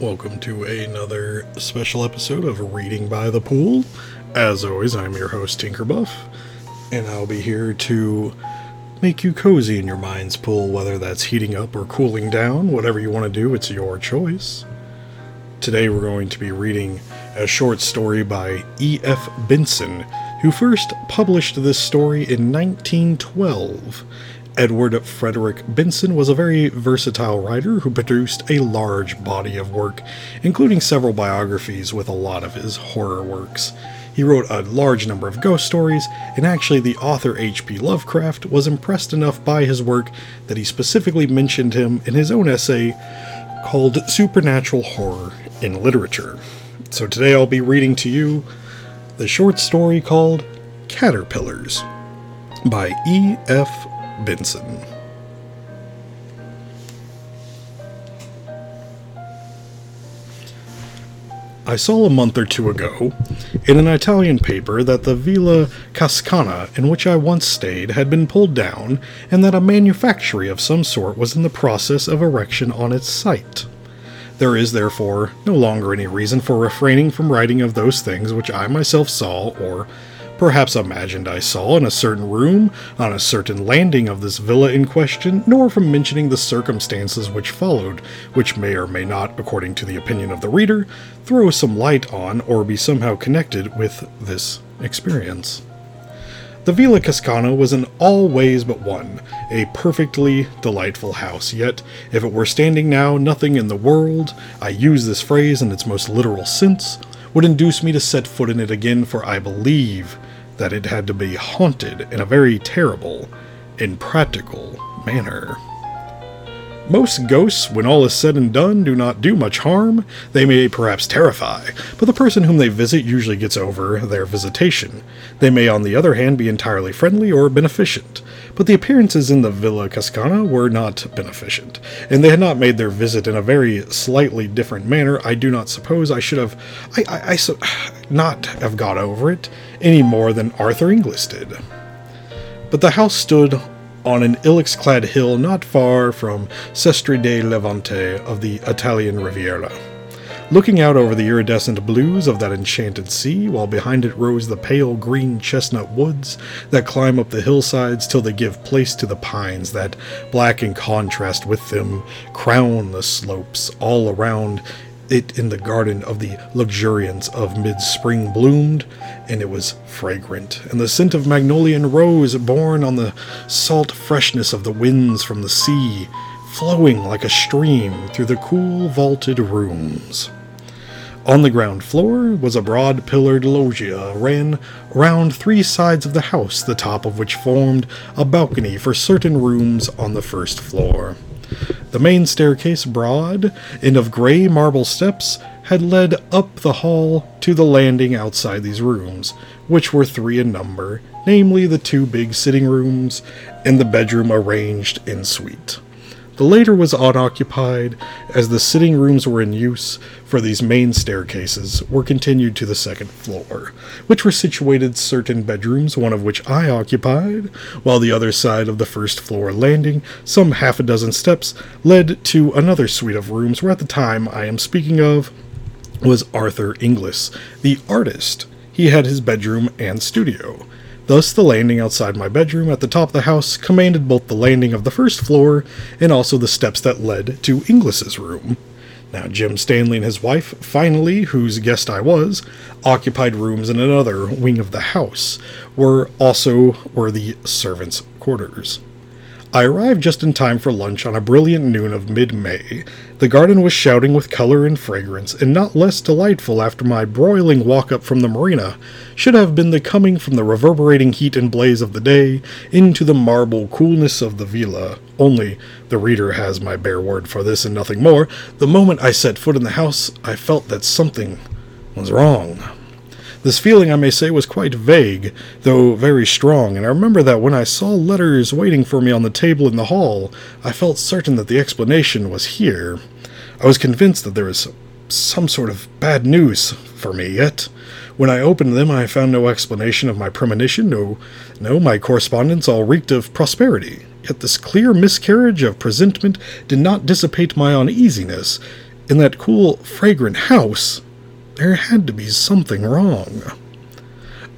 Welcome to another special episode of Reading by the Pool. As always, I'm your host, Tinkerbuff, and I'll be here to make you cozy in your mind's pool, whether that's heating up or cooling down, whatever you want to do, it's your choice. Today, we're going to be reading a short story by E.F. Benson, who first published this story in 1912. Edward Frederick Benson was a very versatile writer who produced a large body of work, including several biographies with a lot of his horror works. He wrote a large number of ghost stories, and actually, the author H.P. Lovecraft was impressed enough by his work that he specifically mentioned him in his own essay called Supernatural Horror in Literature. So today I'll be reading to you the short story called Caterpillars by E.F. Benson. I saw a month or two ago in an Italian paper that the Villa Cascana in which I once stayed had been pulled down and that a manufactory of some sort was in the process of erection on its site. There is, therefore, no longer any reason for refraining from writing of those things which I myself saw or perhaps imagined I saw in a certain room on a certain landing of this villa in question, nor from mentioning the circumstances which followed, which may or may not, according to the opinion of the reader, throw some light on or be somehow connected with this experience. The Villa Cascana was in all ways but one a perfectly delightful house, yet, if it were standing now, nothing in the world, I use this phrase in its most literal sense, would induce me to set foot in it again, for I believe that it had to be haunted in a very terrible, impractical manner. Most ghosts, when all is said and done, do not do much harm. They may perhaps terrify, but the person whom they visit usually gets over their visitation. They may, on the other hand, be entirely friendly or beneficent. But the appearances in the Villa Cascana were not beneficent, and they had not made their visit in a very slightly different manner. I do not suppose I should have, I, I, I so, not have got over it any more than Arthur Inglis did. But the house stood on an ilex clad hill not far from Sestri de Levante of the Italian Riviera. Looking out over the iridescent blues of that enchanted sea, while behind it rose the pale green chestnut woods that climb up the hillsides till they give place to the pines that, black in contrast with them, crown the slopes all around it in the garden of the luxuriance of mid spring bloomed, and it was fragrant, and the scent of magnolia and rose, borne on the salt freshness of the winds from the sea, flowing like a stream through the cool vaulted rooms. On the ground floor was a broad pillared loggia ran round three sides of the house, the top of which formed a balcony for certain rooms on the first floor. The main staircase, broad and of gray marble steps, had led up the hall to the landing outside these rooms, which were three in number, namely the two big sitting rooms and the bedroom arranged in suite. The later was unoccupied, as the sitting rooms were in use, for these main staircases were continued to the second floor, which were situated certain bedrooms, one of which I occupied, while the other side of the first floor landing, some half a dozen steps, led to another suite of rooms where at the time I am speaking of was Arthur Inglis, the artist. He had his bedroom and studio. Thus, the landing outside my bedroom at the top of the house commanded both the landing of the first floor and also the steps that led to Inglis's room. Now, Jim Stanley and his wife, finally, whose guest I was, occupied rooms in another wing of the house, where also were the servants' quarters. I arrived just in time for lunch on a brilliant noon of mid May. The garden was shouting with color and fragrance, and not less delightful after my broiling walk up from the marina should have been the coming from the reverberating heat and blaze of the day into the marble coolness of the villa. Only, the reader has my bare word for this and nothing more, the moment I set foot in the house, I felt that something was wrong. This feeling, I may say, was quite vague, though very strong, and I remember that when I saw letters waiting for me on the table in the hall, I felt certain that the explanation was here. I was convinced that there was some sort of bad news for me, yet when I opened them I found no explanation of my premonition, no, no, my correspondence all reeked of prosperity. Yet this clear miscarriage of presentiment did not dissipate my uneasiness. in that cool, fragrant house, there had to be something wrong.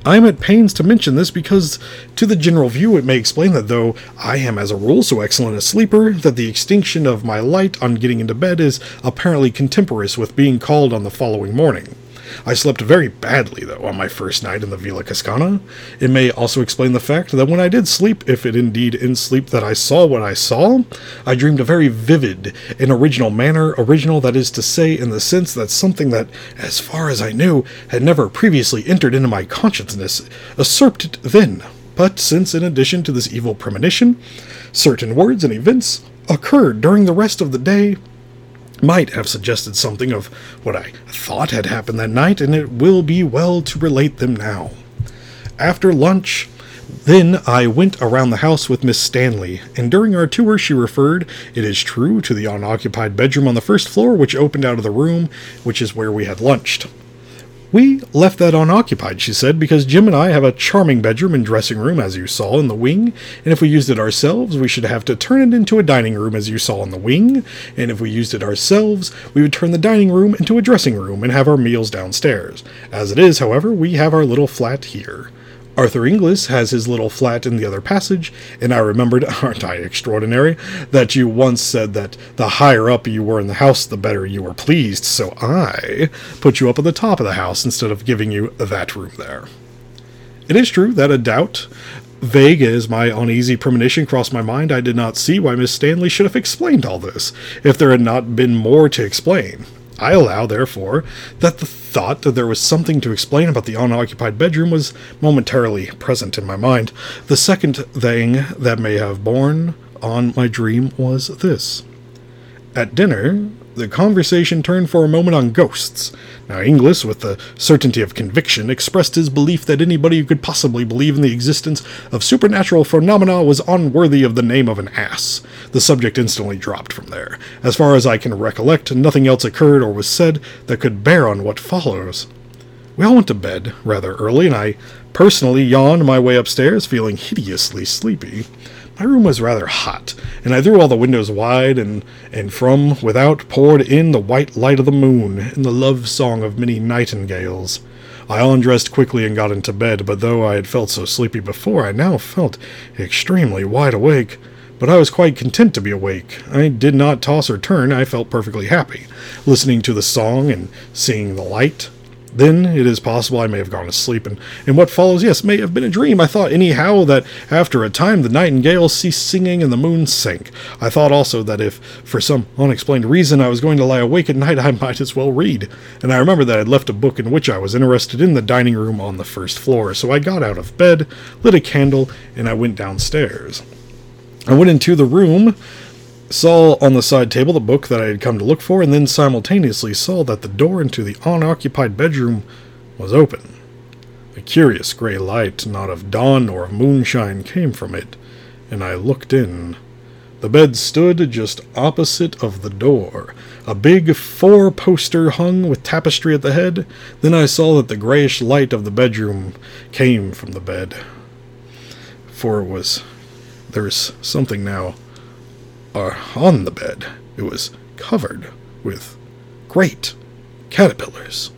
I am at pains to mention this because, to the general view, it may explain that though I am as a rule so excellent a sleeper, that the extinction of my light on getting into bed is apparently contemporaneous with being called on the following morning. I slept very badly, though, on my first night in the Villa Cascana. It may also explain the fact that when I did sleep, if it indeed in sleep that I saw what I saw, I dreamed a very vivid and original manner, original that is to say, in the sense that something that, as far as I knew, had never previously entered into my consciousness, usurped it then. But since, in addition to this evil premonition, certain words and events occurred during the rest of the day, might have suggested something of what I thought had happened that night, and it will be well to relate them now. After lunch, then I went around the house with Miss Stanley, and during our tour she referred, it is true, to the unoccupied bedroom on the first floor, which opened out of the room, which is where we had lunched. We left that unoccupied, she said, because Jim and I have a charming bedroom and dressing room, as you saw, in the wing, and if we used it ourselves, we should have to turn it into a dining room, as you saw in the wing, and if we used it ourselves, we would turn the dining room into a dressing room and have our meals downstairs. As it is, however, we have our little flat here. Arthur Inglis has his little flat in the other passage, and I remembered, aren't I extraordinary, that you once said that the higher up you were in the house, the better you were pleased, so I put you up at the top of the house instead of giving you that room there. It is true that a doubt, vague as my uneasy premonition crossed my mind, I did not see why Miss Stanley should have explained all this, if there had not been more to explain. I allow, therefore, that the thought that there was something to explain about the unoccupied bedroom was momentarily present in my mind. The second thing that may have borne on my dream was this. At dinner, the conversation turned for a moment on ghosts. Now, Inglis, with the certainty of conviction, expressed his belief that anybody who could possibly believe in the existence of supernatural phenomena was unworthy of the name of an ass. The subject instantly dropped from there. As far as I can recollect, nothing else occurred or was said that could bear on what follows. We all went to bed rather early, and I personally yawned my way upstairs, feeling hideously sleepy. My room was rather hot, and I threw all the windows wide, and, and from without poured in the white light of the moon and the love song of many nightingales. I undressed quickly and got into bed, but though I had felt so sleepy before, I now felt extremely wide awake. But I was quite content to be awake. I did not toss or turn, I felt perfectly happy, listening to the song and seeing the light. Then it is possible I may have gone to sleep, and, what follows, yes, may have been a dream. I thought anyhow that after a time the nightingale ceased singing and the moon sank. I thought also that if, for some unexplained reason, I was going to lie awake at night, I might as well read. And I remember that I had left a book in which I was interested in the dining room on the first floor, so I got out of bed, lit a candle, and I went downstairs. I went into the room saw on the side table the book that I had come to look for, and then simultaneously saw that the door into the unoccupied bedroom was open. A curious gray light, not of dawn nor of moonshine, came from it, and I looked in. The bed stood just opposite of the door. A big four poster hung with tapestry at the head. Then I saw that the grayish light of the bedroom came from the bed. For it was. There's something now are on the bed. It was covered with great caterpillars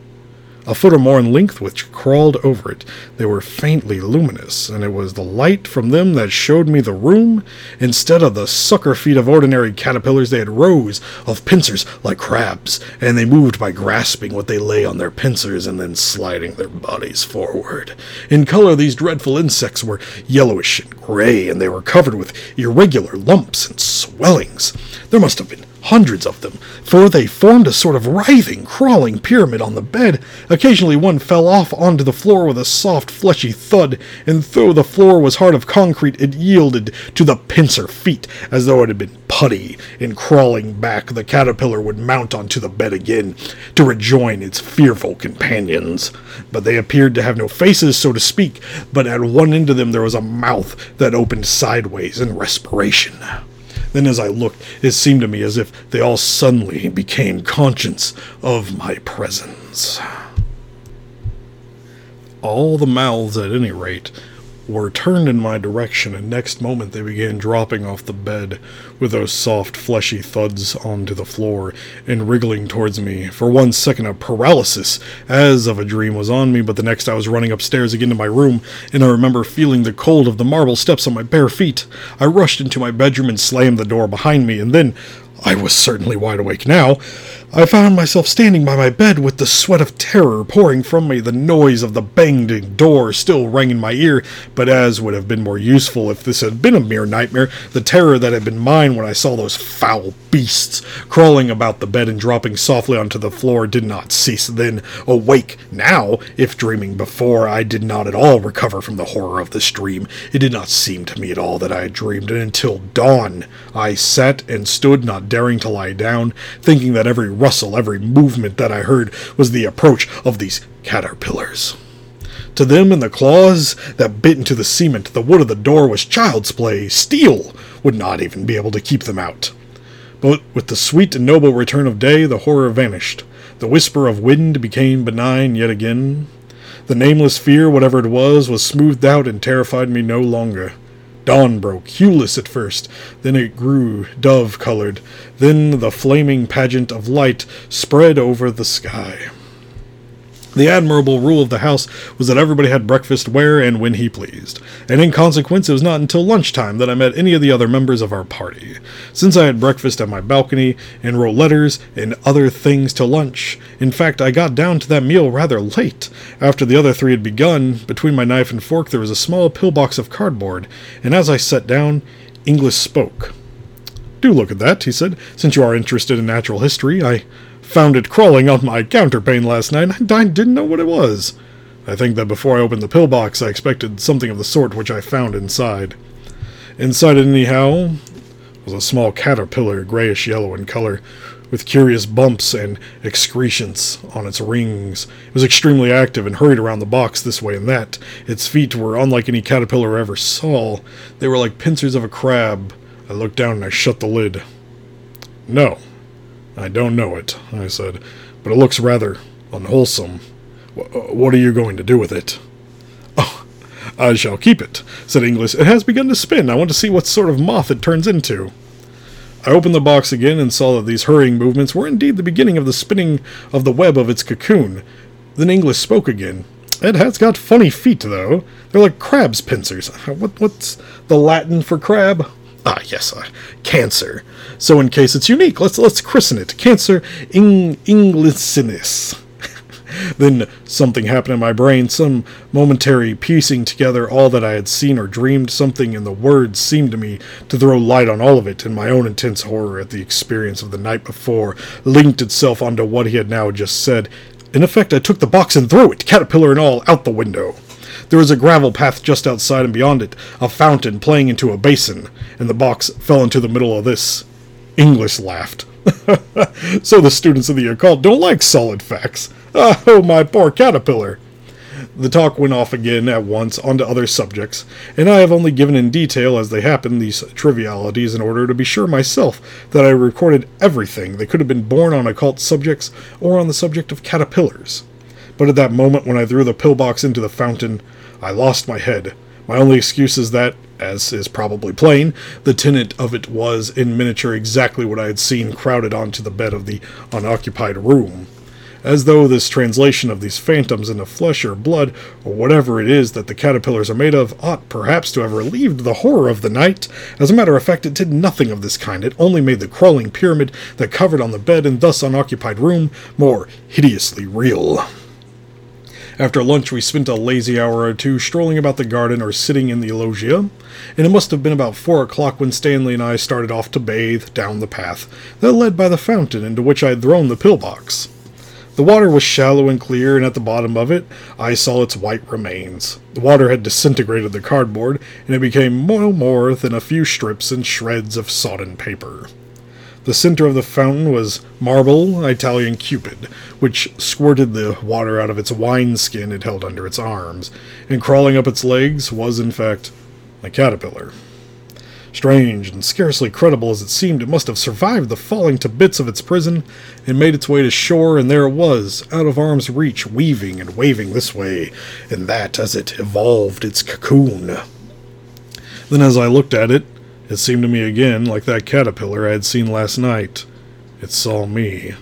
a foot or more in length, which crawled over it. They were faintly luminous, and it was the light from them that showed me the room. Instead of the sucker feet of ordinary caterpillars, they had rows of pincers like crabs, and they moved by grasping what they lay on their pincers and then sliding their bodies forward. In color, these dreadful insects were yellowish and gray, and they were covered with irregular lumps and swellings. There must have been hundreds of them, for they formed a sort of writhing, crawling pyramid on the bed. Occasionally one fell off onto the floor with a soft, fleshy thud, and though the floor was hard of concrete, it yielded to the pincer feet, as though it had been putty. In crawling back, the caterpillar would mount onto the bed again, to rejoin its fearful companions. But they appeared to have no faces, so to speak, but at one end of them there was a mouth that opened sideways in respiration. Then, as I looked, it seemed to me as if they all suddenly became conscious of my presence. All the mouths, at any rate, were turned in my direction, and next moment they began dropping off the bed with those soft, fleshy thuds onto the floor and wriggling towards me. For one second, a paralysis, as of a dream, was on me, but the next I was running upstairs again to my room, and I remember feeling the cold of the marble steps on my bare feet. I rushed into my bedroom and slammed the door behind me, and then I was certainly wide awake now. I found myself standing by my bed with the sweat of terror pouring from me. The noise of the banging door still rang in my ear, but as would have been more useful if this had been a mere nightmare, the terror that had been mine when I saw those foul beasts crawling about the bed and dropping softly onto the floor did not cease then. Awake now, if dreaming before, I did not at all recover from the horror of this dream. It did not seem to me at all that I had dreamed, and until dawn I sat and stood, not daring to lie down, thinking that every rustle, every movement that I heard was the approach of these caterpillars. To them and the claws that bit into the cement, the wood of the door was child's play. Steel would not even be able to keep them out. But with the sweet and noble return of day, the horror vanished. The whisper of wind became benign yet again. The nameless fear, whatever it was, was smoothed out and terrified me no longer. Dawn broke, hueless at first, then it grew dove colored, then the flaming pageant of light spread over the sky. The admirable rule of the house was that everybody had breakfast where and when he pleased, and in consequence it was not until lunchtime that I met any of the other members of our party. Since I had breakfast at my balcony, and wrote letters and other things to lunch, in fact I got down to that meal rather late. After the other three had begun, between my knife and fork there was a small pillbox of cardboard, and as I sat down, Inglis spoke. Do look at that, he said, since you are interested in natural history. I Found it crawling on my counterpane last night, and I didn't know what it was. I think that before I opened the pillbox, I expected something of the sort which I found inside. Inside anyhow, was a small caterpillar, grayish yellow in color, with curious bumps and excrescence on its rings. It was extremely active and hurried around the box this way and that. Its feet were unlike any caterpillar I ever saw. They were like pincers of a crab. I looked down and I shut the lid. No, I don't know it, I said, but it looks rather unwholesome. W- uh, what are you going to do with it? Oh, I shall keep it, said Inglis. It has begun to spin. I want to see what sort of moth it turns into. I opened the box again and saw that these hurrying movements were indeed the beginning of the spinning of the web of its cocoon. Then Inglis spoke again. It has got funny feet, though. They're like crab's pincers. What, what's the Latin for crab? Ah, yes, uh, cancer. So in case it's unique, let's let's christen it Cancer ing- Inglicinus. then something happened in my brain, some momentary piecing together all that I had seen or dreamed. Something in the words seemed to me to throw light on all of it, and my own intense horror at the experience of the night before linked itself onto what he had now just said. In effect, I took the box and threw it, caterpillar and all, out the window. There was a gravel path just outside and beyond it, a fountain playing into a basin, and the box fell into the middle of this. Inglis laughed. so the students of the occult don't like solid facts. Oh, my poor caterpillar. The talk went off again at once onto other subjects, and I have only given in detail as they happened these trivialities in order to be sure myself that I recorded everything that could have been born on occult subjects or on the subject of caterpillars. But at that moment when I threw the pillbox into the fountain, I lost my head. My only excuse is that, as is probably plain, the tenant of it was, in miniature, exactly what I had seen crowded onto the bed of the unoccupied room. As though this translation of these phantoms into flesh or blood, or whatever it is that the caterpillars are made of, ought perhaps to have relieved the horror of the night. As a matter of fact, it did nothing of this kind. It only made the crawling pyramid that covered on the bed and thus unoccupied room more hideously real. After lunch, we spent a lazy hour or two strolling about the garden or sitting in the loggia, and it must have been about four o'clock when Stanley and I started off to bathe down the path that led by the fountain into which I had thrown the pillbox. The water was shallow and clear, and at the bottom of it I saw its white remains. The water had disintegrated the cardboard, and it became no more than a few strips and shreds of sodden paper. The center of the fountain was marble Italian Cupid, which squirted the water out of its wineskin it held under its arms, and crawling up its legs was, in fact, a caterpillar. Strange and scarcely credible as it seemed, it must have survived the falling to bits of its prison and made its way to shore, and there it was, out of arm's reach, weaving and waving this way and that as it evolved its cocoon. Then, as I looked at it, it seemed to me again like that caterpillar I had seen last night. It saw me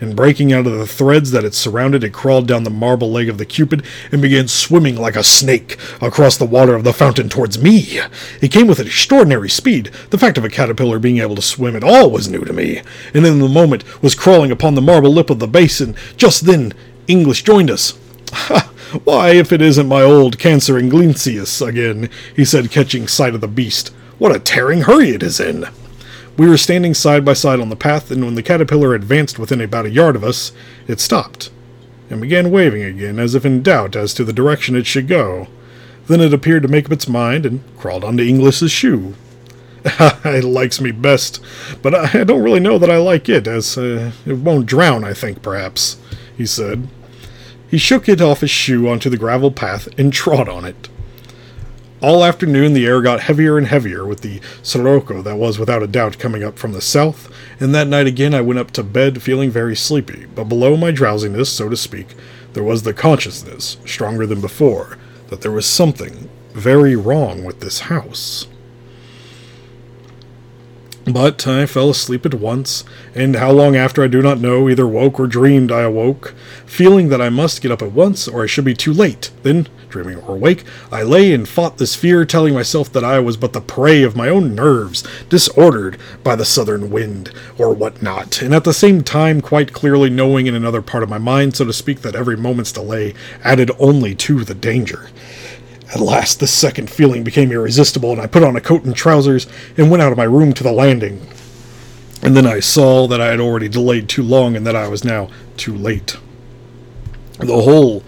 and breaking out of the threads that it surrounded, it crawled down the marble leg of the Cupid and began swimming like a snake across the water of the fountain towards me. It came with an extraordinary speed. The fact of a caterpillar being able to swim at all was new to me, and in the moment was crawling upon the marble lip of the basin. Just then, Inglis joined us. Ha! Why, if it isn't my old Cancer Inglesias again, he said, catching sight of the beast. What a tearing hurry it is in! We were standing side by side on the path, and when the caterpillar advanced within about a yard of us, it stopped, and began waving again, as if in doubt as to the direction it should go. Then it appeared to make up its mind, and crawled onto Inglis's shoe. it likes me best, but I don't really know that I like it, as uh, it won't drown, I think, perhaps, he said. He shook it off his shoe onto the gravel path and trod on it. All afternoon, the air got heavier and heavier with the sirocco that was without a doubt coming up from the south, and that night again I went up to bed feeling very sleepy, but below my drowsiness, so to speak, there was the consciousness, stronger than before, that there was something very wrong with this house. But I fell asleep at once, and how long after I do not know, either woke or dreamed I awoke, feeling that I must get up at once or I should be too late. Then, dreaming or awake, I lay and fought this fear, telling myself that I was but the prey of my own nerves, disordered by the southern wind, or what not, and at the same time quite clearly knowing in another part of my mind, so to speak, that every moment's delay added only to the danger. At last, this second feeling became irresistible, and I put on a coat and trousers and went out of my room to the landing. And then I saw that I had already delayed too long and that I was now too late. The whole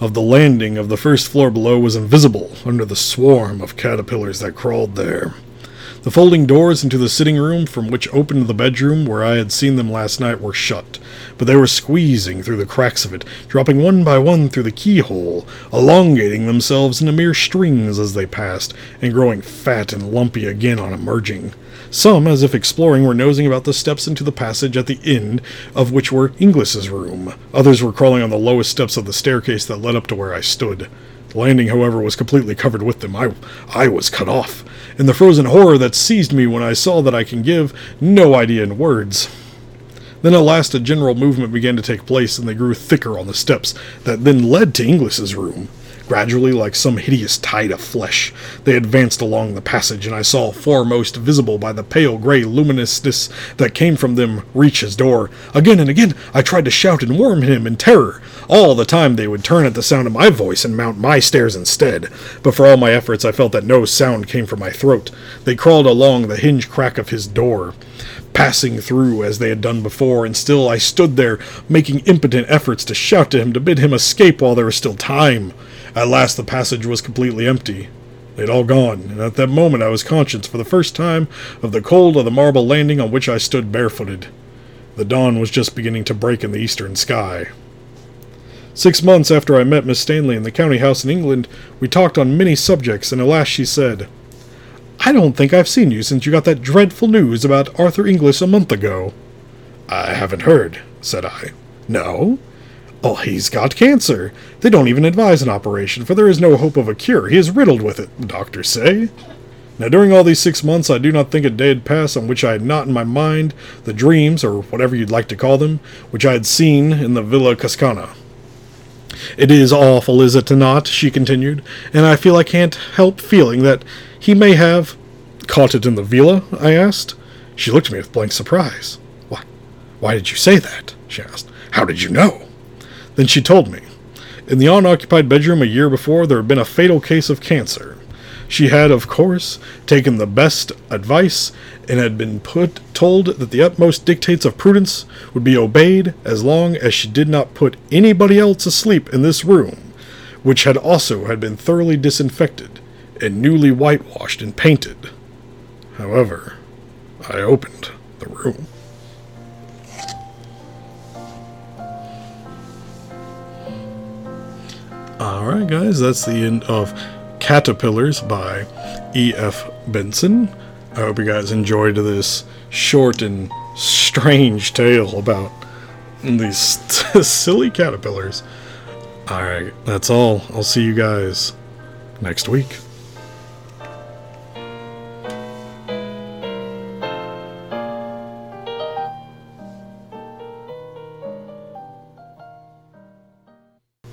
of the landing of the first floor below was invisible under the swarm of caterpillars that crawled there. The folding doors into the sitting room from which opened the bedroom where I had seen them last night were shut, but they were squeezing through the cracks of it, dropping one by one through the keyhole, elongating themselves into mere strings as they passed, and growing fat and lumpy again on emerging. Some, as if exploring, were nosing about the steps into the passage at the end of which were Inglis's room. Others were crawling on the lowest steps of the staircase that led up to where I stood. Landing, however, was completely covered with them. I, I was cut off, and the frozen horror that seized me when I saw that I can give no idea in words. Then at last a general movement began to take place, and they grew thicker on the steps that then led to Inglis's room. Gradually, like some hideous tide of flesh, they advanced along the passage, and I saw foremost visible by the pale gray luminousness that came from them reach his door. Again and again I tried to shout and warn him in terror. All the time they would turn at the sound of my voice and mount my stairs instead. But for all my efforts, I felt that no sound came from my throat. They crawled along the hinge crack of his door passing through as they had done before, and still I stood there, making impotent efforts to shout to him to bid him escape while there was still time. At last the passage was completely empty. They had all gone, and at that moment I was conscious for the first time of the cold of the marble landing on which I stood barefooted. The dawn was just beginning to break in the eastern sky. Six months after I met Miss Stanley in the county house in England, we talked on many subjects, and at last she said, I don't think I've seen you since you got that dreadful news about Arthur Inglis a month ago. I haven't heard, said I. No? Oh, he's got cancer. They don't even advise an operation, for there is no hope of a cure. He is riddled with it, the doctors say. Now, during all these six months, I do not think a day had passed on which I had not in my mind the dreams, or whatever you'd like to call them, which I had seen in the Villa Cascana. It is awful, is it not? she continued, and I feel I can't help feeling that he may have. Caught it in the villa? I asked. She looked at me with blank surprise. Why, why did you say that? she asked. How did you know? Then she told me. In the unoccupied bedroom a year before, there had been a fatal case of cancer. She had, of course, taken the best advice and had been put told that the utmost dictates of prudence would be obeyed as long as she did not put anybody else asleep in this room, which had also had been thoroughly disinfected and newly whitewashed and painted. However, I opened the room. Alright, guys, that's the end of Caterpillars by E.F. Benson. I hope you guys enjoyed this short and strange tale about these silly caterpillars. Alright, that's all. I'll see you guys next week.